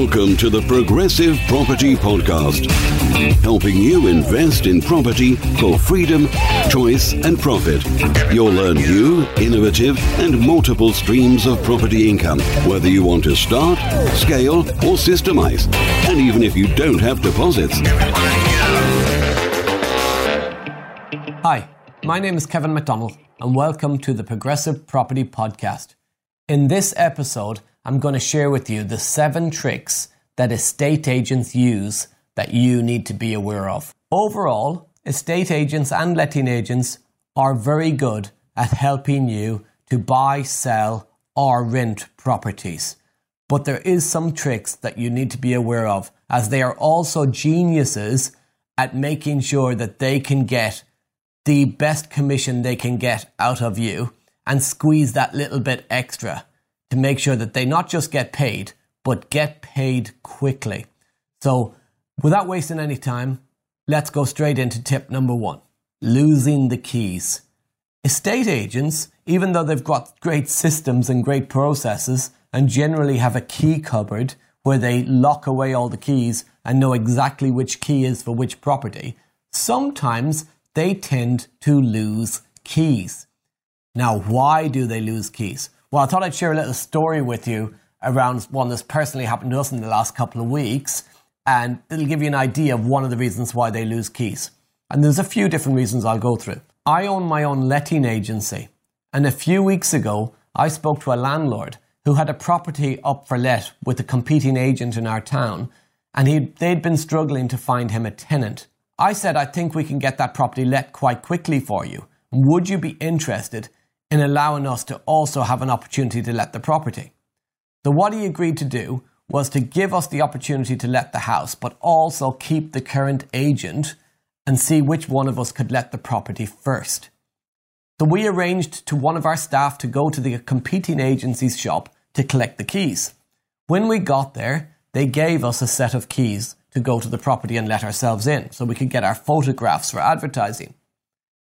Welcome to the Progressive Property Podcast, helping you invest in property for freedom, choice, and profit. You'll learn new, innovative, and multiple streams of property income, whether you want to start, scale, or systemize, and even if you don't have deposits. Hi, my name is Kevin McDonald, and welcome to the Progressive Property Podcast. In this episode, I'm going to share with you the seven tricks that estate agents use that you need to be aware of. Overall, estate agents and letting agents are very good at helping you to buy, sell, or rent properties. But there is some tricks that you need to be aware of as they are also geniuses at making sure that they can get the best commission they can get out of you and squeeze that little bit extra to make sure that they not just get paid, but get paid quickly. So, without wasting any time, let's go straight into tip number one losing the keys. Estate agents, even though they've got great systems and great processes and generally have a key cupboard where they lock away all the keys and know exactly which key is for which property, sometimes they tend to lose keys. Now, why do they lose keys? Well, I thought I'd share a little story with you around one that's personally happened to us in the last couple of weeks, and it'll give you an idea of one of the reasons why they lose keys. And there's a few different reasons I'll go through. I own my own letting agency, and a few weeks ago, I spoke to a landlord who had a property up for let with a competing agent in our town, and he'd, they'd been struggling to find him a tenant. I said, I think we can get that property let quite quickly for you. Would you be interested in allowing us to also have an opportunity to let the property. So, what he agreed to do was to give us the opportunity to let the house, but also keep the current agent and see which one of us could let the property first. So, we arranged to one of our staff to go to the competing agency's shop to collect the keys. When we got there, they gave us a set of keys to go to the property and let ourselves in so we could get our photographs for advertising.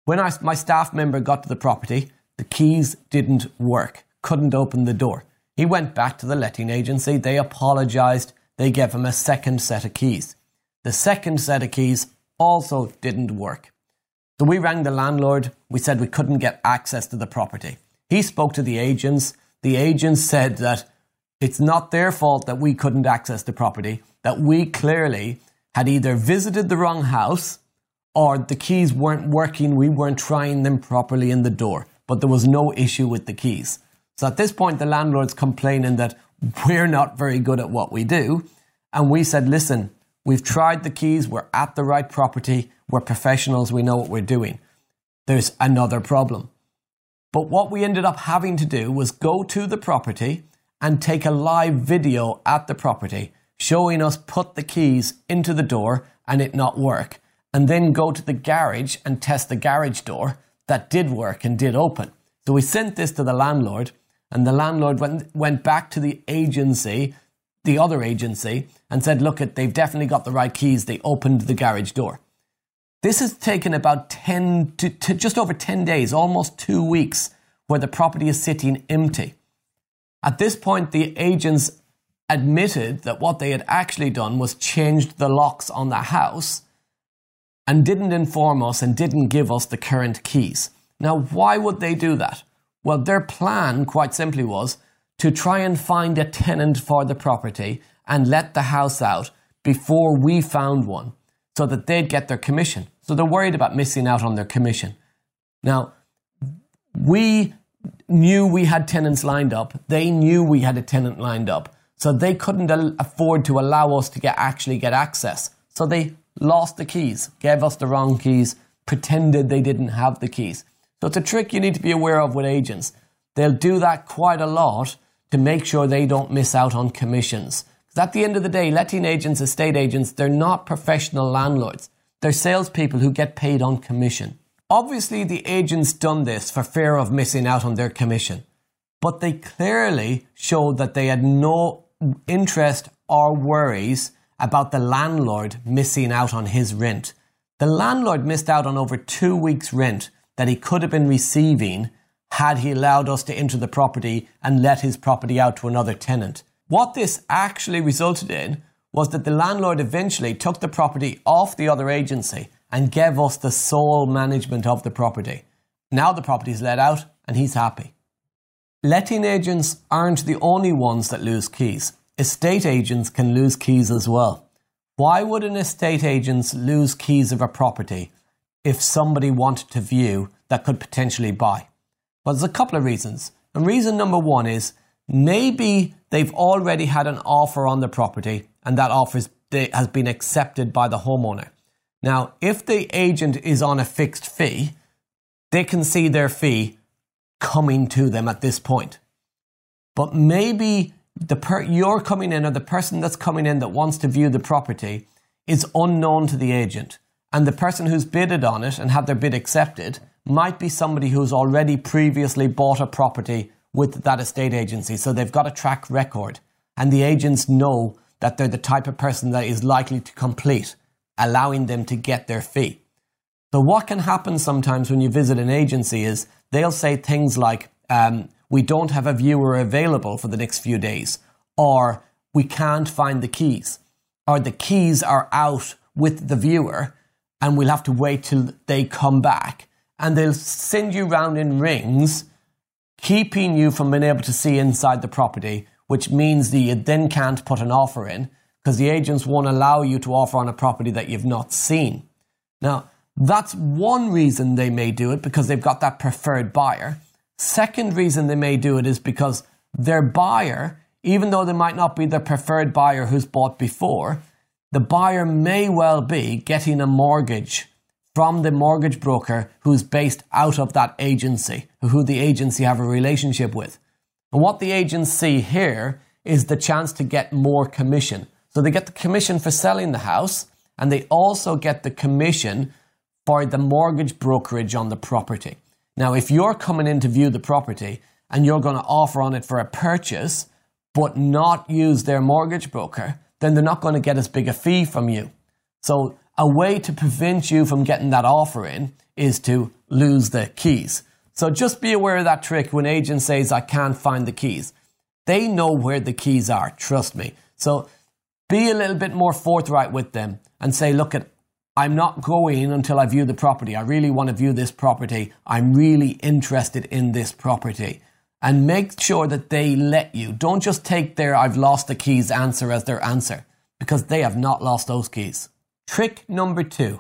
When my staff member got to the property, the keys didn't work, couldn't open the door. He went back to the letting agency, they apologised, they gave him a second set of keys. The second set of keys also didn't work. So we rang the landlord, we said we couldn't get access to the property. He spoke to the agents, the agents said that it's not their fault that we couldn't access the property, that we clearly had either visited the wrong house or the keys weren't working, we weren't trying them properly in the door but there was no issue with the keys. So at this point, the landlord's complaining that we're not very good at what we do. And we said, listen, we've tried the keys, we're at the right property, we're professionals, we know what we're doing. There's another problem. But what we ended up having to do was go to the property and take a live video at the property showing us put the keys into the door and it not work, and then go to the garage and test the garage door that did work and did open. So we sent this to the landlord, and the landlord went, went back to the agency, the other agency, and said, Look, at they've definitely got the right keys. They opened the garage door. This has taken about 10 to, to just over 10 days, almost two weeks, where the property is sitting empty. At this point, the agents admitted that what they had actually done was changed the locks on the house and didn't inform us and didn't give us the current keys. Now, why would they do that? Well, their plan, quite simply, was to try and find a tenant for the property and let the house out before we found one so that they'd get their commission. So they're worried about missing out on their commission. Now, we knew we had tenants lined up. They knew we had a tenant lined up. So they couldn't afford to allow us to get actually get access. So they lost the keys, gave us the wrong keys, pretended they didn't have the keys. So it's a trick you need to be aware of with agents. They'll do that quite a lot to make sure they don't miss out on commissions. Because at the end of the day, letting agents, estate agents, they're not professional landlords. They're salespeople who get paid on commission. Obviously, the agents done this for fear of missing out on their commission, but they clearly showed that they had no interest or worries about the landlord missing out on his rent. The landlord missed out on over two weeks' rent that he could have been receiving had he allowed us to enter the property and let his property out to another tenant. what this actually resulted in was that the landlord eventually took the property off the other agency and gave us the sole management of the property. Now the property is let out and he's happy. Letting agents aren't the only ones that lose keys. Estate agents can lose keys as well. Why would an estate agent lose keys of a property if somebody wanted to view that could potentially buy? Well, there's a couple of reasons. And reason number one is maybe they've already had an offer on the property and that offer has been accepted by the homeowner. Now, if the agent is on a fixed fee, they can see their fee coming to them at this point. But maybe the per- you're coming in or the person that's coming in that wants to view the property is unknown to the agent. And the person who's bidded on it and had their bid accepted might be somebody who's already previously bought a property with that estate agency. So they've got a track record. And the agents know that they're the type of person that is likely to complete, allowing them to get their fee. So, what can happen sometimes when you visit an agency is they'll say things like, um, We don't have a viewer available for the next few days, or We can't find the keys, or the keys are out with the viewer and we'll have to wait till they come back. And they'll send you round in rings, keeping you from being able to see inside the property which means that you then can't put an offer in because the agents won't allow you to offer on a property that you've not seen. Now, that's one reason they may do it because they've got that preferred buyer. Second reason they may do it is because their buyer, even though they might not be the preferred buyer who's bought before, the buyer may well be getting a mortgage from the mortgage broker who's based out of that agency, who the agency have a relationship with. And what the agents see here is the chance to get more commission. So they get the commission for selling the house and they also get the commission for the mortgage brokerage on the property. Now, if you're coming in to view the property and you're going to offer on it for a purchase, but not use their mortgage broker, then they're not going to get as big a fee from you. So, a way to prevent you from getting that offer in is to lose the keys. So just be aware of that trick when agent says, I can't find the keys. They know where the keys are, trust me. So be a little bit more forthright with them and say, look at I'm not going until I view the property. I really want to view this property. I'm really interested in this property. And make sure that they let you. Don't just take their I've lost the keys answer as their answer because they have not lost those keys. Trick number two,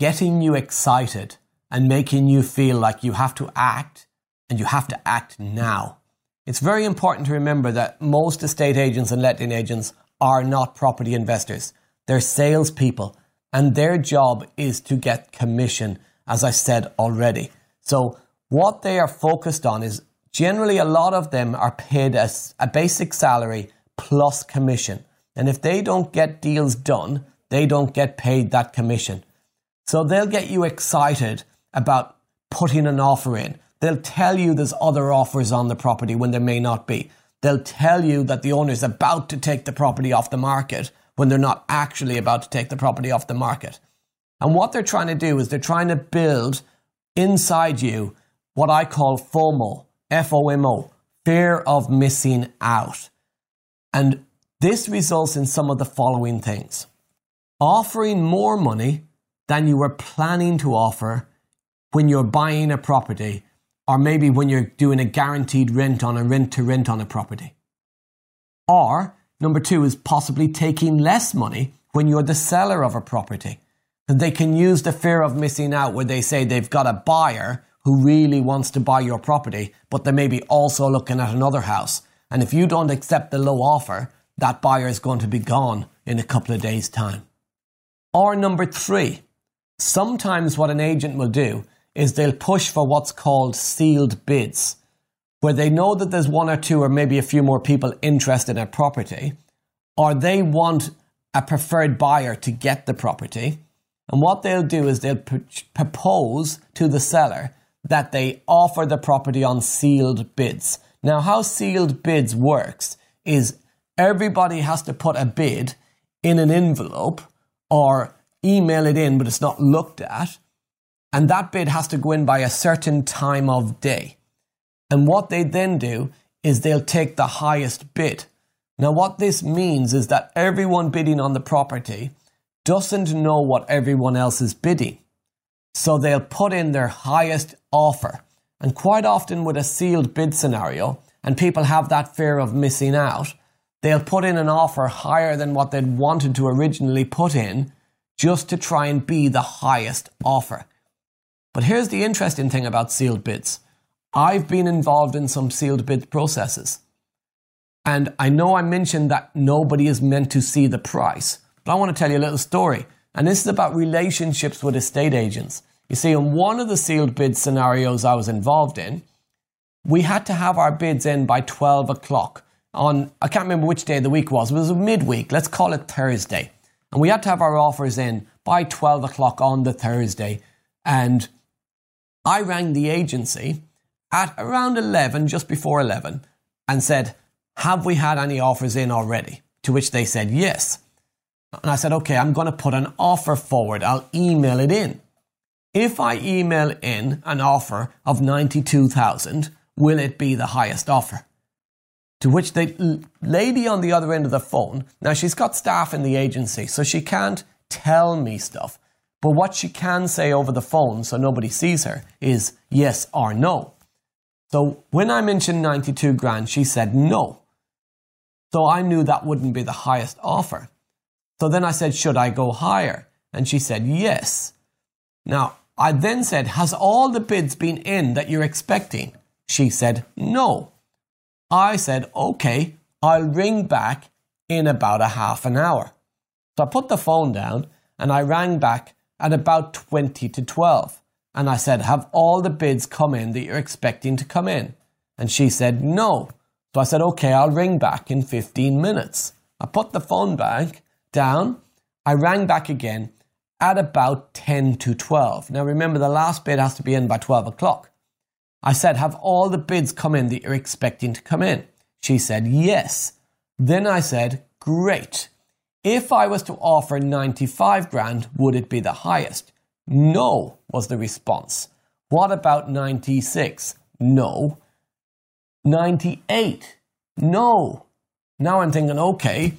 getting you excited and making you feel like you have to act and you have to act now. It's very important to remember that most estate agents and letting agents are not property investors. They're salespeople, and their job is to get commission, as I said already. So, what they are focused on is generally a lot of them are paid a, a basic salary plus commission. And if they don't get deals done, they don't get paid that commission. So, they'll get you excited about putting an offer in. They'll tell you there's other offers on the property when there may not be. They'll tell you that the owner is about to take the property off the market when they're not actually about to take the property off the market. And what they're trying to do is they're trying to build inside you what I call FOMO, F O M O, fear of missing out. And this results in some of the following things offering more money than you were planning to offer when you're buying a property or maybe when you're doing a guaranteed rent on a rent to rent on a property. Or number two is possibly taking less money when you're the seller of a property. And they can use the fear of missing out where they say they've got a buyer who really wants to buy your property, but they may be also looking at another house. And if you don't accept the low offer, that buyer is going to be gone in a couple of days' time. Or number three, sometimes what an agent will do is they'll push for what's called sealed bids, where they know that there's one or two or maybe a few more people interested in a property, or they want a preferred buyer to get the property. And what they'll do is they'll p- propose to the seller that they offer the property on sealed bids. Now, how sealed bids works is everybody has to put a bid in an envelope or email it in, but it's not looked at and that bid has to go in by a certain time of day. And what they then do is they'll take the highest bid. Now, what this means is that everyone bidding on the property doesn't know what everyone else is bidding. So they'll put in their highest offer. And quite often, with a sealed bid scenario, and people have that fear of missing out, they'll put in an offer higher than what they'd wanted to originally put in just to try and be the highest offer. But here's the interesting thing about sealed bids I've been involved in some sealed bid processes. And I know I mentioned that nobody is meant to see the price, but I want to tell you a little story. And this is about relationships with estate agents. You see, in one of the sealed bid scenarios I was involved in, we had to have our bids in by 12 o'clock on, I can't remember which day of the week was, it was a midweek, let's call it Thursday. And we had to have our offers in by 12 o'clock on the Thursday. And I rang the agency at around 11, just before 11, and said, Have we had any offers in already? To which they said, Yes. And I said, okay, I'm going to put an offer forward. I'll email it in. If I email in an offer of 92,000, will it be the highest offer? To which the lady on the other end of the phone, now she's got staff in the agency, so she can't tell me stuff. But what she can say over the phone, so nobody sees her, is yes or no. So when I mentioned 92 grand, she said no. So I knew that wouldn't be the highest offer. So then I said, Should I go higher? And she said, Yes. Now, I then said, Has all the bids been in that you're expecting? She said, No. I said, Okay, I'll ring back in about a half an hour. So I put the phone down and I rang back at about 20 to 12. And I said, Have all the bids come in that you're expecting to come in? And she said, No. So I said, Okay, I'll ring back in 15 minutes. I put the phone back down. I rang back again at about 10 to 12. Now remember, the last bid has to be in by 12 o'clock. I said, Have all the bids come in that you're expecting to come in? She said, Yes. Then I said, Great. If I was to offer 95 grand, would it be the highest? No, was the response. What about 96? No. 98? No. Now I'm thinking, okay,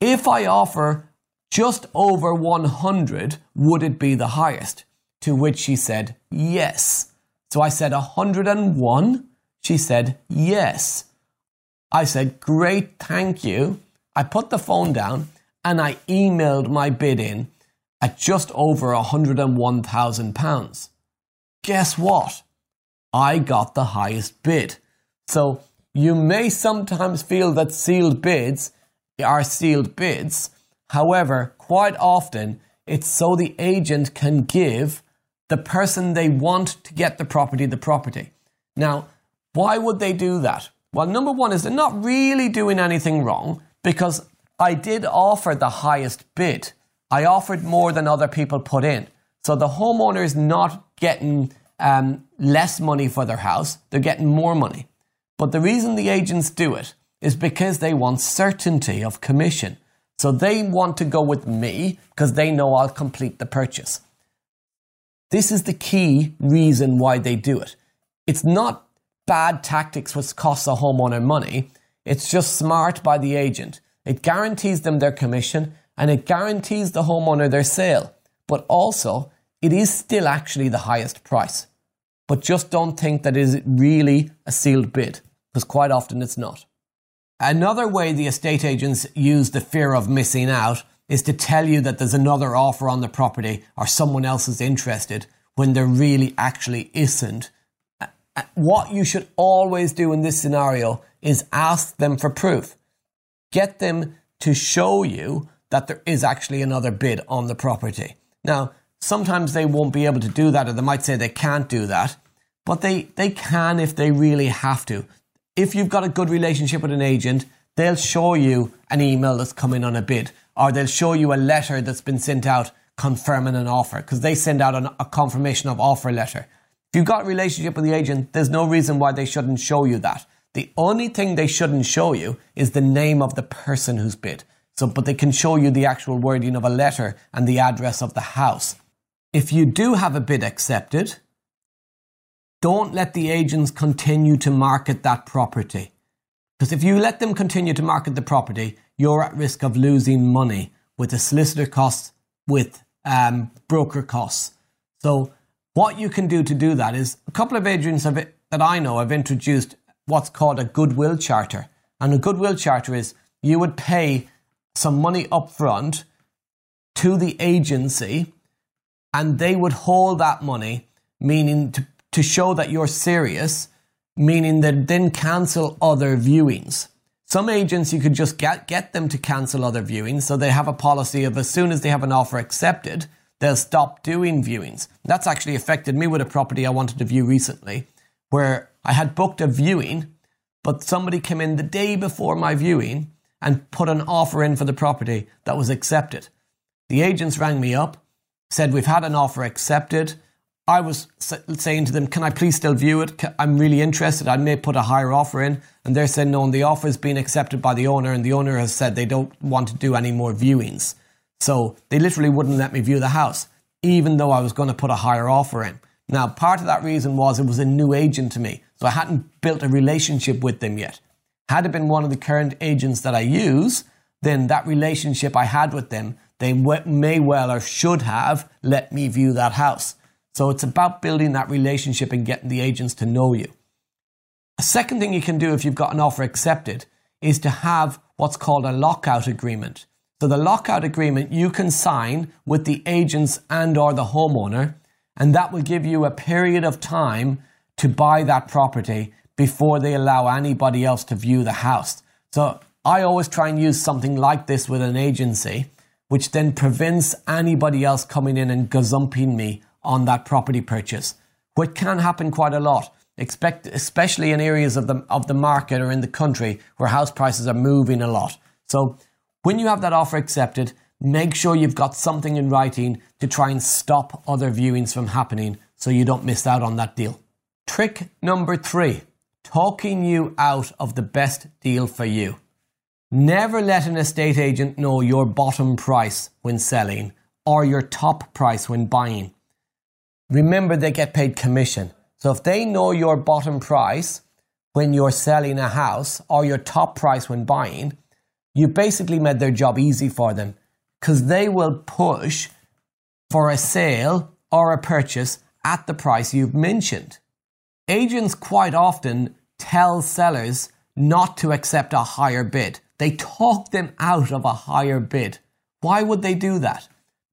if I offer just over 100, would it be the highest? To which she said, yes. So I said, 101? She said, yes. I said, great, thank you. I put the phone down and I emailed my bid in at just over £101,000. Guess what? I got the highest bid. So you may sometimes feel that sealed bids are sealed bids. However, quite often it's so the agent can give the person they want to get the property the property. Now, why would they do that? Well, number one is they're not really doing anything wrong because I did offer the highest bid. I offered more than other people put in. So the homeowner is not getting um, less money for their house, they're getting more money. But the reason the agents do it is because they want certainty of commission. So they want to go with me because they know I'll complete the purchase. This is the key reason why they do it. It's not bad tactics which costs a homeowner money. It's just smart by the agent. It guarantees them their commission and it guarantees the homeowner their sale. But also, it is still actually the highest price. But just don't think that is really a sealed bid because quite often it's not. Another way the estate agents use the fear of missing out is to tell you that there's another offer on the property or someone else is interested when there really actually isn't. What you should always do in this scenario is ask them for proof. Get them to show you that there is actually another bid on the property. Now, sometimes they won't be able to do that or they might say they can't do that, but they, they can if they really have to if you've got a good relationship with an agent, they'll show you an email that's come in on a bid, or they'll show you a letter that's been sent out confirming an offer, because they send out an, a confirmation of offer letter. If you've got a relationship with the agent, there's no reason why they shouldn't show you that. The only thing they shouldn't show you is the name of the person who's bid. So, but they can show you the actual wording of a letter and the address of the house. If you do have a bid accepted, don't let the agents continue to market that property. Because if you let them continue to market the property, you're at risk of losing money with the solicitor costs, with um, broker costs. So, what you can do to do that is a couple of agents have, that I know have introduced what's called a goodwill charter. And a goodwill charter is you would pay some money up front to the agency and they would hold that money, meaning to, to show that you're serious, meaning that then cancel other viewings. Some agents, you could just get, get them to cancel other viewings. So they have a policy of as soon as they have an offer accepted, they'll stop doing viewings. That's actually affected me with a property I wanted to view recently, where I had booked a viewing, but somebody came in the day before my viewing and put an offer in for the property that was accepted. The agents rang me up, said, We've had an offer accepted. I was saying to them, Can I please still view it? I'm really interested. I may put a higher offer in. And they're saying, No, and the offer has been accepted by the owner, and the owner has said they don't want to do any more viewings. So they literally wouldn't let me view the house, even though I was going to put a higher offer in. Now, part of that reason was it was a new agent to me, so I hadn't built a relationship with them yet. Had it been one of the current agents that I use, then that relationship I had with them they may well or should have let me view that house. So it's about building that relationship and getting the agents to know you. A second thing you can do if you've got an offer accepted is to have what's called a lockout agreement. So the lockout agreement you can sign with the agents and or the homeowner and that will give you a period of time to buy that property before they allow anybody else to view the house. So I always try and use something like this with an agency which then prevents anybody else coming in and gazumping me on that property purchase, which can happen quite a lot. Expect, especially in areas of the, of the market or in the country where house prices are moving a lot. So when you have that offer accepted, make sure you've got something in writing to try and stop other viewings from happening so you don't miss out on that deal. Trick number three, talking you out of the best deal for you. Never let an estate agent know your bottom price when selling or your top price when buying. Remember, they get paid commission. So if they know your bottom price when you're selling a house or your top price when buying, you basically made their job easy for them because they will push for a sale or a purchase at the price you've mentioned. Agents quite often tell sellers not to accept a higher bid they talk them out of a higher bid. Why would they do that?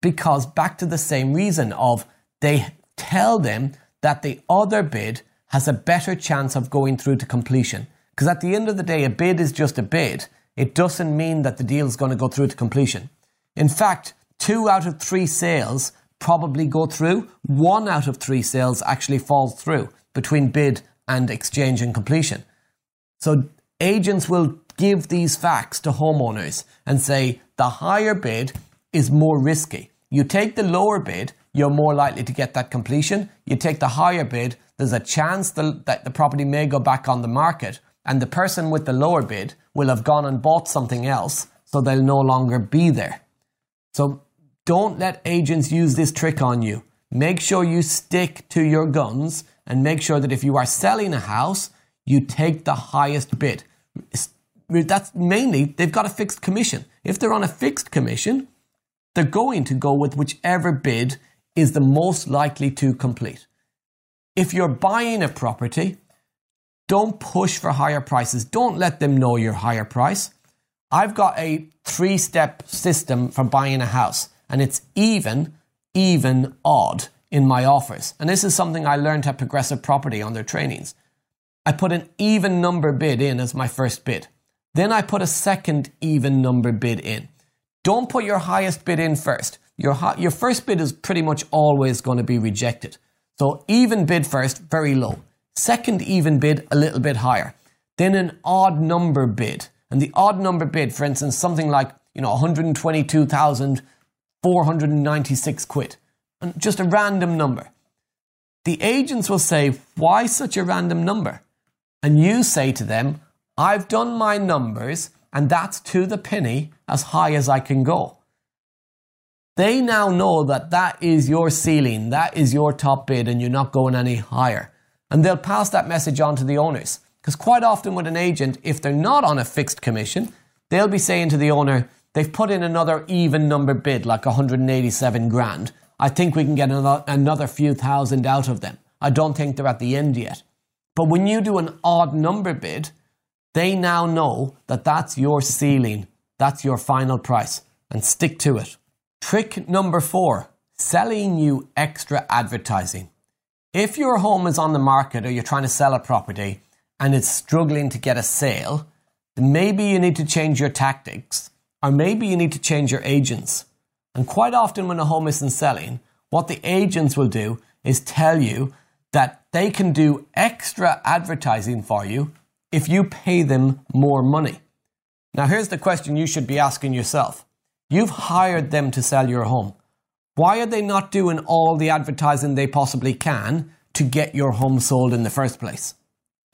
Because back to the same reason of they tell them that the other bid has a better chance of going through to completion. Because at the end of the day, a bid is just a bid. It doesn't mean that the deal is going to go through to completion. In fact, two out of three sales probably go through. One out of three sales actually falls through between bid and exchange and completion. So agents will give these facts to homeowners and say the higher bid is more risky. You take the lower bid, you're more likely to get that completion. You take the higher bid, there's a chance that the property may go back on the market, and the person with the lower bid will have gone and bought something else, so they'll no longer be there. So don't let agents use this trick on you. Make sure you stick to your guns and make sure that if you are selling a house, you take the highest bid that's mainly they've got a fixed commission. If they're on a fixed commission, they're going to go with whichever bid is the most likely to complete. If you're buying a property, don't push for higher prices. Don't let them know your higher price. I've got a three step system for buying a house, and it's even, even, odd in my offers. And this is something I learned at Progressive Property on their trainings. I put an even number bid in as my first bid. Then I put a second even number bid in. Don't put your highest bid in first. Your, your first bid is pretty much always going to be rejected. So even bid first, very low. Second even bid, a little bit higher. Then an odd number bid. And the odd number bid, for instance, something like, you know, 122,496 quid. Just a random number. The agents will say, why such a random number? And you say to them, I've done my numbers, and that's to the penny as high as I can go. They now know that that is your ceiling, that is your top bid, and you're not going any higher. And they'll pass that message on to the owners. Because quite often with an agent, if they're not on a fixed commission, they'll be saying to the owner, they've put in another even number bid, like 187 grand. I think we can get another, few thousand out of them. I don't think they're at the end yet. But when you do an odd number bid, they now know that that's your ceiling, that's your final price, and stick to it. Trick number four selling you extra advertising. If your home is on the market or you're trying to sell a property and it's struggling to get a sale, maybe you need to change your tactics or maybe you need to change your agents. And quite often, when a home isn't selling, what the agents will do is tell you that they can do extra advertising for you if you pay them more money. Now, here's the question you should be asking yourself You've hired them to sell your home. Why are they not doing all the advertising they possibly can to get your home sold in the first place?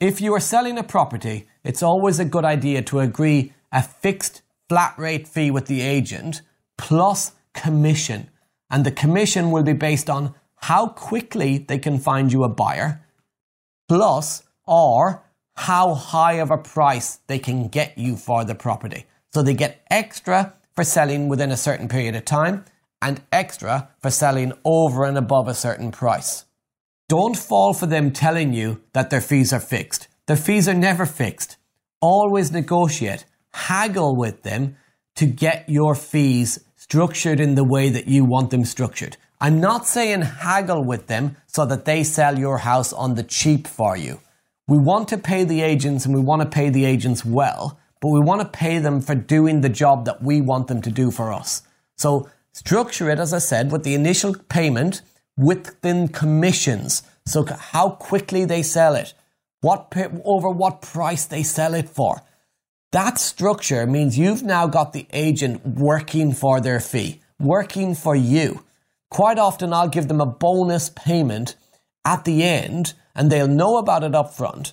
If you are selling a property, it's always a good idea to agree a fixed flat rate fee with the agent plus commission. And the commission will be based on how quickly they can find you a buyer, plus or how high of a price they can get you for the property. So they get extra for selling within a certain period of time and extra for selling over and above a certain price. Don't fall for them telling you that their fees are fixed. Their fees are never fixed. Always negotiate, haggle with them to get your fees structured in the way that you want them structured. I'm not saying haggle with them so that they sell your house on the cheap for you. We want to pay the agents and we want to pay the agents well, but we want to pay them for doing the job that we want them to do for us. So structure it, as I said, with the initial payment within commissions. So how quickly they sell it, what over what price they sell it for. That structure means you've now got the agent working for their fee, working for you. Quite often I'll give them a bonus payment at the end and they'll know about it up front.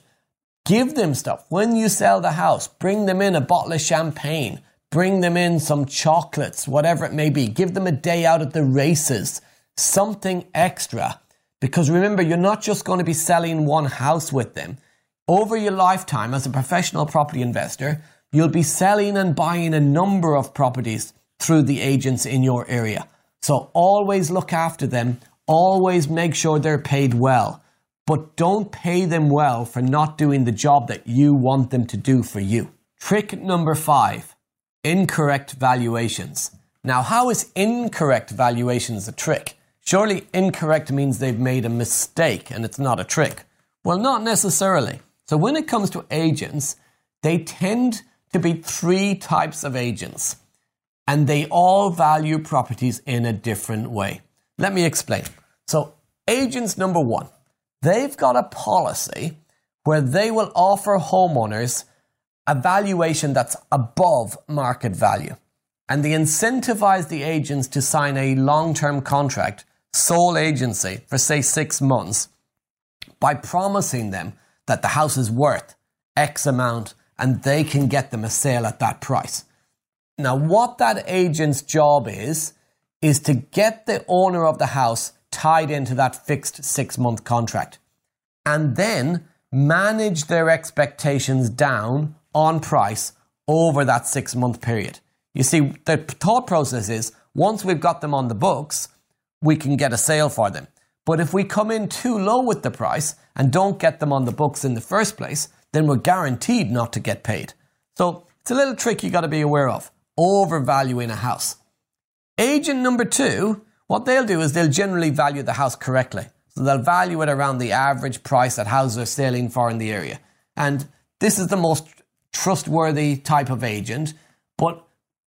Give them stuff. When you sell the house, bring them in a bottle of champagne, bring them in some chocolates, whatever it may be. Give them a day out at the races, something extra. Because remember, you're not just going to be selling one house with them. Over your lifetime as a professional property investor, you'll be selling and buying a number of properties through the agents in your area. So always look after them, always make sure they're paid well, but don't pay them well for not doing the job that you want them to do for you. Trick number five incorrect valuations. Now, how is incorrect valuations a trick? Surely incorrect means they've made a mistake and it's not a trick. Well, not necessarily. So when it comes to agents, they tend to be three types of agents and they all value properties in a different way. Let me explain. So, agents number one, they've got a policy where they will offer homeowners a valuation that's above market value. And they incentivize the agents to sign a long term contract, sole agency, for say six months by promising them that the house is worth X amount and they can get them a sale at that price. Now, what that agent's job is, is to get the owner of the house tied into that fixed six month contract and then manage their expectations down on price over that six month period. You see, the thought process is once we've got them on the books, we can get a sale for them. But if we come in too low with the price and don't get them on the books in the first place, then we're guaranteed not to get paid. So it's a little trick you got to be aware of overvaluing a house. Agent number two, what they'll do is they'll generally value the house correctly. So they'll value it around the average price that houses are selling for in the area. And this is the most trustworthy type of agent, but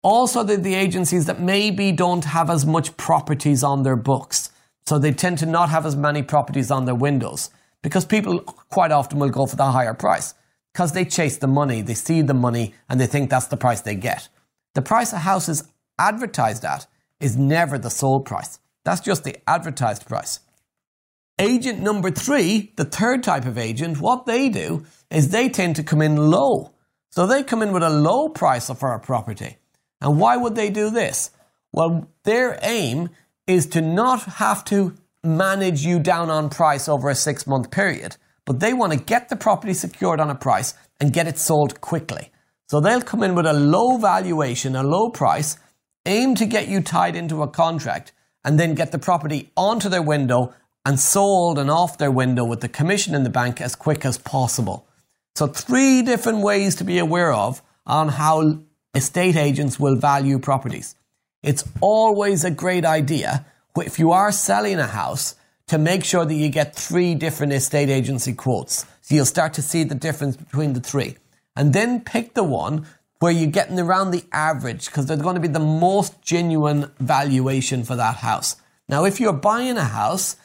also the, the agencies that maybe don't have as much properties on their books. So they tend to not have as many properties on their windows because people quite often will go for the higher price because they chase the money, they see the money, and they think that's the price they get. The price a house is advertised at is never the sold price. That's just the advertised price. Agent number three, the third type of agent, what they do is they tend to come in low. So they come in with a low price for a property. And why would they do this? Well, their aim is to not have to manage you down on price over a six month period, but they want to get the property secured on a price and get it sold quickly. So they'll come in with a low valuation, a low price, aim to get you tied into a contract, and then get the property onto their window and sold and off their window with the commission in the bank as quick as possible. So, three different ways to be aware of on how estate agents will value properties. It's always a great idea if you are selling a house to make sure that you get three different estate agency quotes. So you'll start to see the difference between the three. And then pick the one where you're getting around the average because they're going to be the most genuine valuation for that house. Now, if you're buying a house,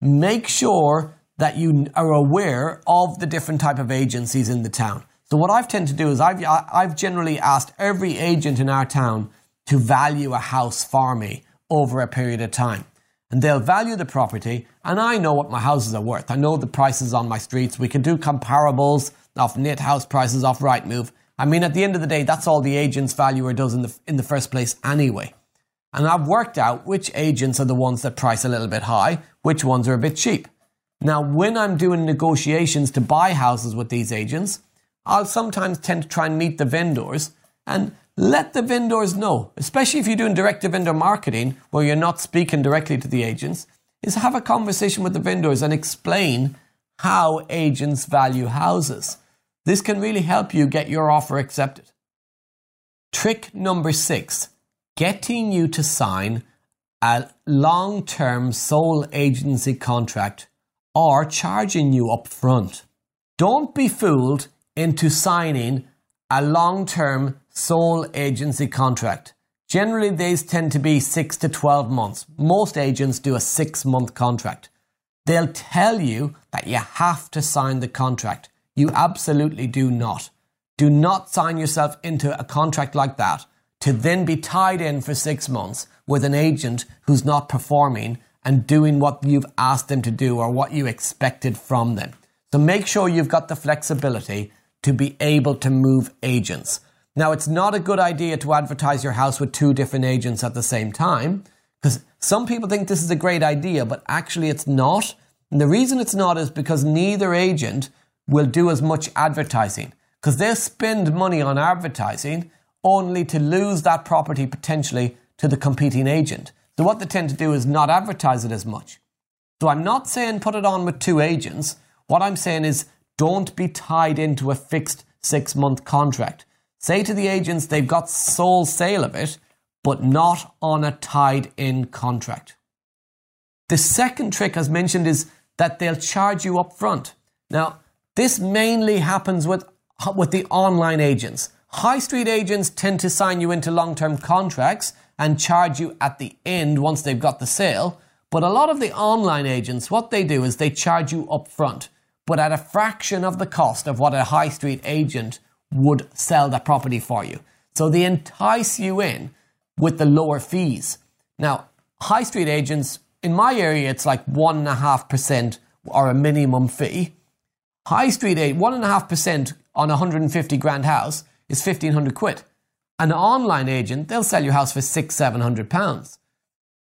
make sure that you are aware of the different type of agencies in the town. So what I've tended to do is I've, I've generally asked every agent in our town to value a house for me over a period of time. And they'll value the property, and I know what my houses are worth. I know the prices on my streets. We can do comparables of net house prices off Rightmove. I mean, at the end of the day, that's all the agent's valuer does in the, in the first place anyway. And I've worked out which agents are the ones that price a little bit high, which ones are a bit cheap. Now, when I'm doing negotiations to buy houses with these agents, I'll sometimes tend to try and meet the vendors and let the vendors know, especially if you're doing direct to vendor marketing where you're not speaking directly to the agents, is have a conversation with the vendors and explain how agents value houses. This can really help you get your offer accepted. Trick number six getting you to sign a long term sole agency contract or charging you up front. Don't be fooled into signing a long term sole agency contract. Generally, these tend to be 6 to 12 months. Most agents do a 6 month contract. They'll tell you that you have to sign the contract. You absolutely do not. Do not sign yourself into a contract like that to then be tied in for six months with an agent who's not performing and doing what you've asked them to do or what you expected from them. So make sure you've got the flexibility to be able to move agents. Now, it's not a good idea to advertise your house with two different agents at the same time because some people think this is a great idea, but actually it's not. And the reason it's not is because neither agent will do as much advertising because they'll spend money on advertising only to lose that property potentially to the competing agent. So what they tend to do is not advertise it as much. So I'm not saying put it on with two agents. What I'm saying is don't be tied into a fixed six month contract. Say to the agents they've got sole sale of it, but not on a tied in contract. The second trick, as mentioned, is that they'll charge you up front. Now, this mainly happens with, with the online agents. High street agents tend to sign you into long term contracts and charge you at the end once they've got the sale. But a lot of the online agents, what they do is they charge you up front but at a fraction of the cost of what a high street agent would sell that property for you. So they entice you in with the lower fees. Now, high street agents, in my area, it's like 1.5% or a minimum fee. High street agent 1.5% on a 150 grand house is 1500 quid. An online agent, they'll sell your house for six, seven hundred pounds.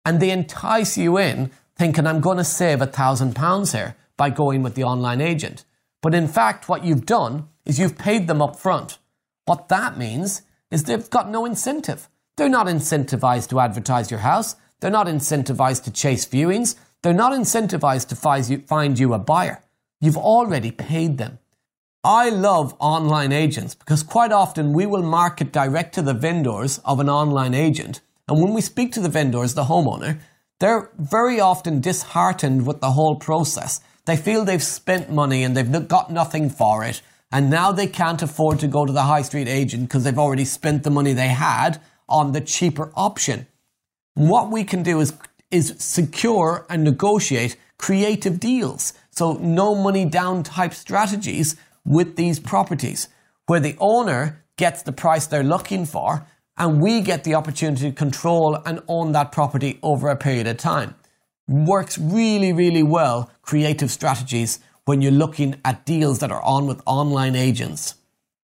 And they entice you in thinking, I'm going to save a thousand pounds here by going with the online agent. But in fact, what you've done is you've paid them up front. What that means is they've got no incentive. They're not incentivized to advertise your house. They're not incentivized to chase viewings. They're not incentivized to find you a buyer. You've already paid them. I love online agents because quite often we will market direct to the vendors of an online agent. And when we speak to the vendors, the homeowner, they're very often disheartened with the whole process they feel they've spent money and they've got nothing for it. And now they can't afford to go to the high street agent because they've already spent the money they had on the cheaper option. What we can do is, is secure and negotiate creative deals. So no money down type strategies with these properties where the owner gets the price they're looking for and we get the opportunity to control and own that property over a period of time works really, really well, creative strategies, when you're looking at deals that are on with online agents.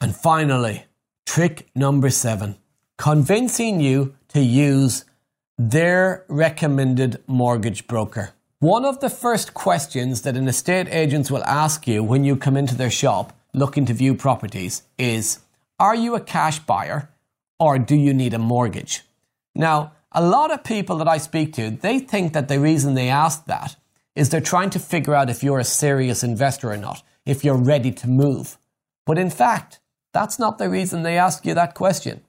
And finally, trick number seven convincing you to use their recommended mortgage broker. One of the first questions that an estate agent will ask you when you come into their shop looking to view properties is Are you a cash buyer or do you need a mortgage? Now, a lot of people that I speak to, they think that the reason they ask that is they're trying to figure out if you're a serious investor or not, if you're ready to move. But in fact, that's not the reason they ask you that question.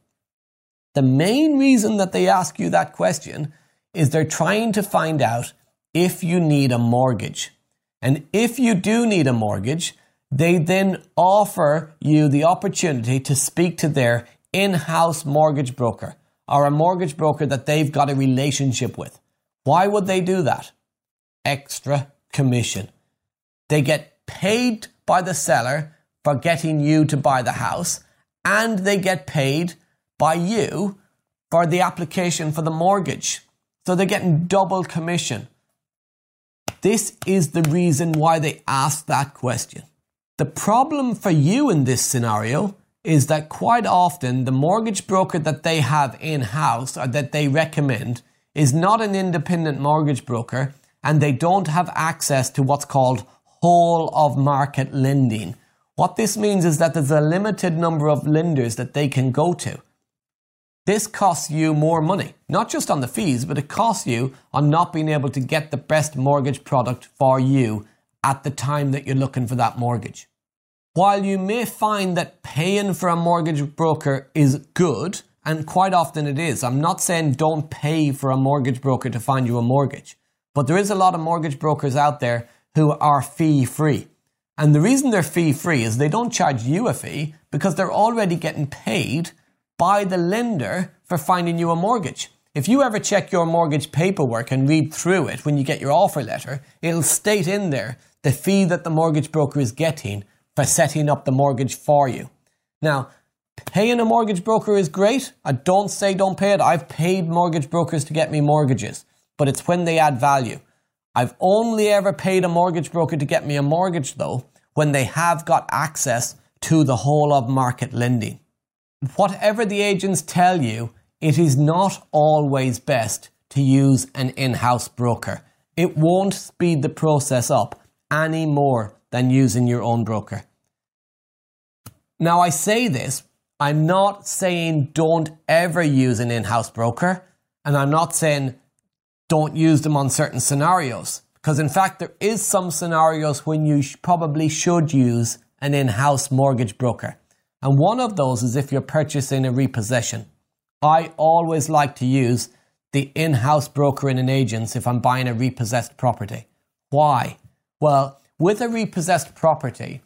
The main reason that they ask you that question is they're trying to find out if you need a mortgage. And if you do need a mortgage, they then offer you the opportunity to speak to their in house mortgage broker or a mortgage broker that they've got a relationship with. Why would they do that? Extra commission. They get paid by the seller for getting you to buy the house, and they get paid by you for the application for the mortgage. So they're getting double commission. This is the reason why they asked that question. The problem for you in this scenario is that quite often the mortgage broker that they have in house or that they recommend is not an independent mortgage broker and they don't have access to what's called whole of market lending. What this means is that there's a limited number of lenders that they can go to. This costs you more money, not just on the fees, but it costs you on not being able to get the best mortgage product for you at the time that you're looking for that mortgage. While you may find that paying for a mortgage broker is good, and quite often it is, I'm not saying don't pay for a mortgage broker to find you a mortgage, but there is a lot of mortgage brokers out there who are fee free. And the reason they're fee free is they don't charge you a fee because they're already getting paid by the lender for finding you a mortgage. If you ever check your mortgage paperwork and read through it when you get your offer letter, it'll state in there the fee that the mortgage broker is getting for setting up the mortgage for you. Now, paying a mortgage broker is great. I don't say don't pay it. I've paid mortgage brokers to get me mortgages, but it's when they add value. I've only ever paid a mortgage broker to get me a mortgage though when they have got access to the whole of market lending whatever the agents tell you, it is not always best to use an in house broker. It won't speed the process up any more than using your own broker. Now, I say this, I'm not saying don't ever use an in house broker, and I'm not saying don't use them on certain scenarios. Because in fact, there is some scenarios when you probably should use an in house mortgage broker. And one of those is if you're purchasing a repossession. I always like to use the in house broker in an agent if I'm buying a repossessed property. Why? Well, with a repossessed property,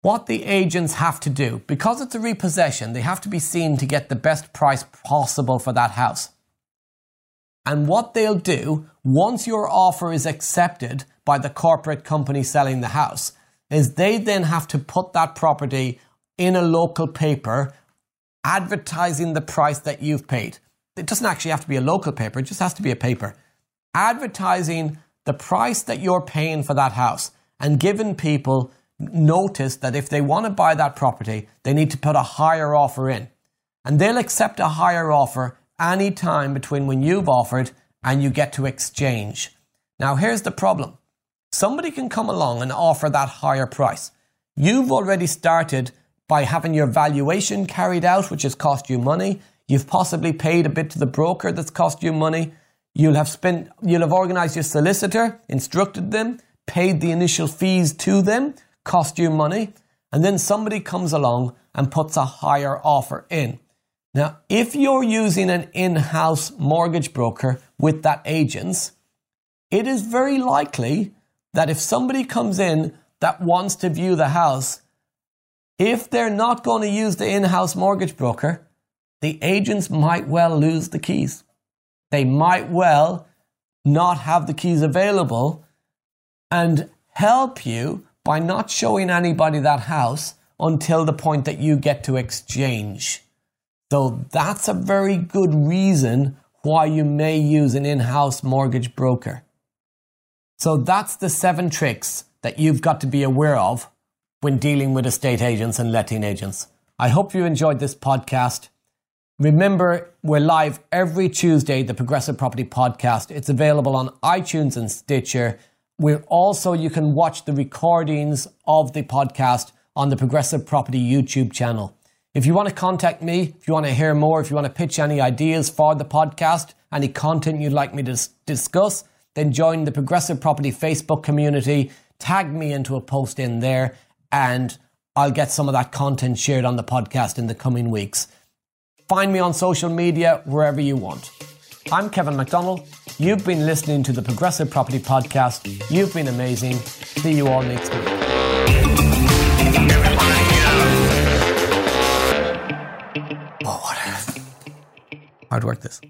what the agents have to do, because it's a repossession, they have to be seen to get the best price possible for that house. And what they'll do, once your offer is accepted by the corporate company selling the house, is they then have to put that property in a local paper advertising the price that you've paid. It doesn't actually have to be a local paper, it just has to be a paper. Advertising the price that you're paying for that house and giving people notice that if they want to buy that property, they need to put a higher offer in. And they'll accept a higher offer any time between when you've offered and you get to exchange. Now, here's the problem somebody can come along and offer that higher price. You've already started by having your valuation carried out, which has cost you money. You've possibly paid a bit to the broker that's cost you money. You'll have spent, you'll have organized your solicitor, instructed them, paid the initial fees to them, cost you money. And then somebody comes along and puts a higher offer in. Now, if you're using an in-house mortgage broker with that agent's, it is very likely that if somebody comes in that wants to view the house if they're not going to use the in house mortgage broker, the agents might well lose the keys. They might well not have the keys available and help you by not showing anybody that house until the point that you get to exchange. So that's a very good reason why you may use an in house mortgage broker. So that's the seven tricks that you've got to be aware of when dealing with estate agents and letting agents. I hope you enjoyed this podcast. Remember, we're live every Tuesday, the Progressive Property Podcast. It's available on iTunes and Stitcher. We're also, you can watch the recordings of the podcast on the Progressive Property YouTube channel. If you want to contact me, if you want to hear more, if you want to pitch any ideas for the podcast, any content you'd like me to discuss, then join the Progressive Property Facebook community, tag me into a post in there, and I'll get some of that content shared on the podcast in the coming weeks. Find me on social media wherever you want. I'm Kevin McDonnell. You've been listening to the Progressive Property Podcast. You've been amazing. See you all next week. Hard work this.